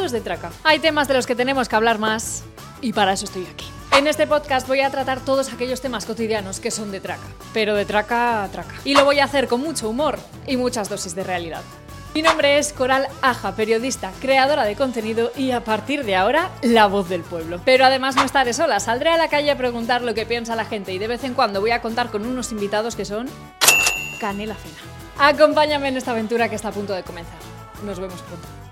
Hablemos de traca. Hay temas de los que tenemos que hablar más y para eso estoy aquí. En este podcast voy a tratar todos aquellos temas cotidianos que son de traca, pero de traca a traca. Y lo voy a hacer con mucho humor y muchas dosis de realidad. Mi nombre es Coral Aja, periodista, creadora de contenido y a partir de ahora, la voz del pueblo. Pero además no estaré sola, saldré a la calle a preguntar lo que piensa la gente y de vez en cuando voy a contar con unos invitados que son canela fina. Acompáñame en esta aventura que está a punto de comenzar. Nos vemos pronto.